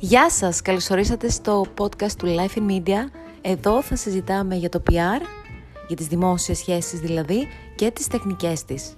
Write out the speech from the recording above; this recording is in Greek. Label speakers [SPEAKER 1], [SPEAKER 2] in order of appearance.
[SPEAKER 1] Γεια σας, καλώς ορίσατε στο podcast του Life in Media. Εδώ θα συζητάμε για το PR, για τις δημόσιες σχέσεις δηλαδή και τις τεχνικές της.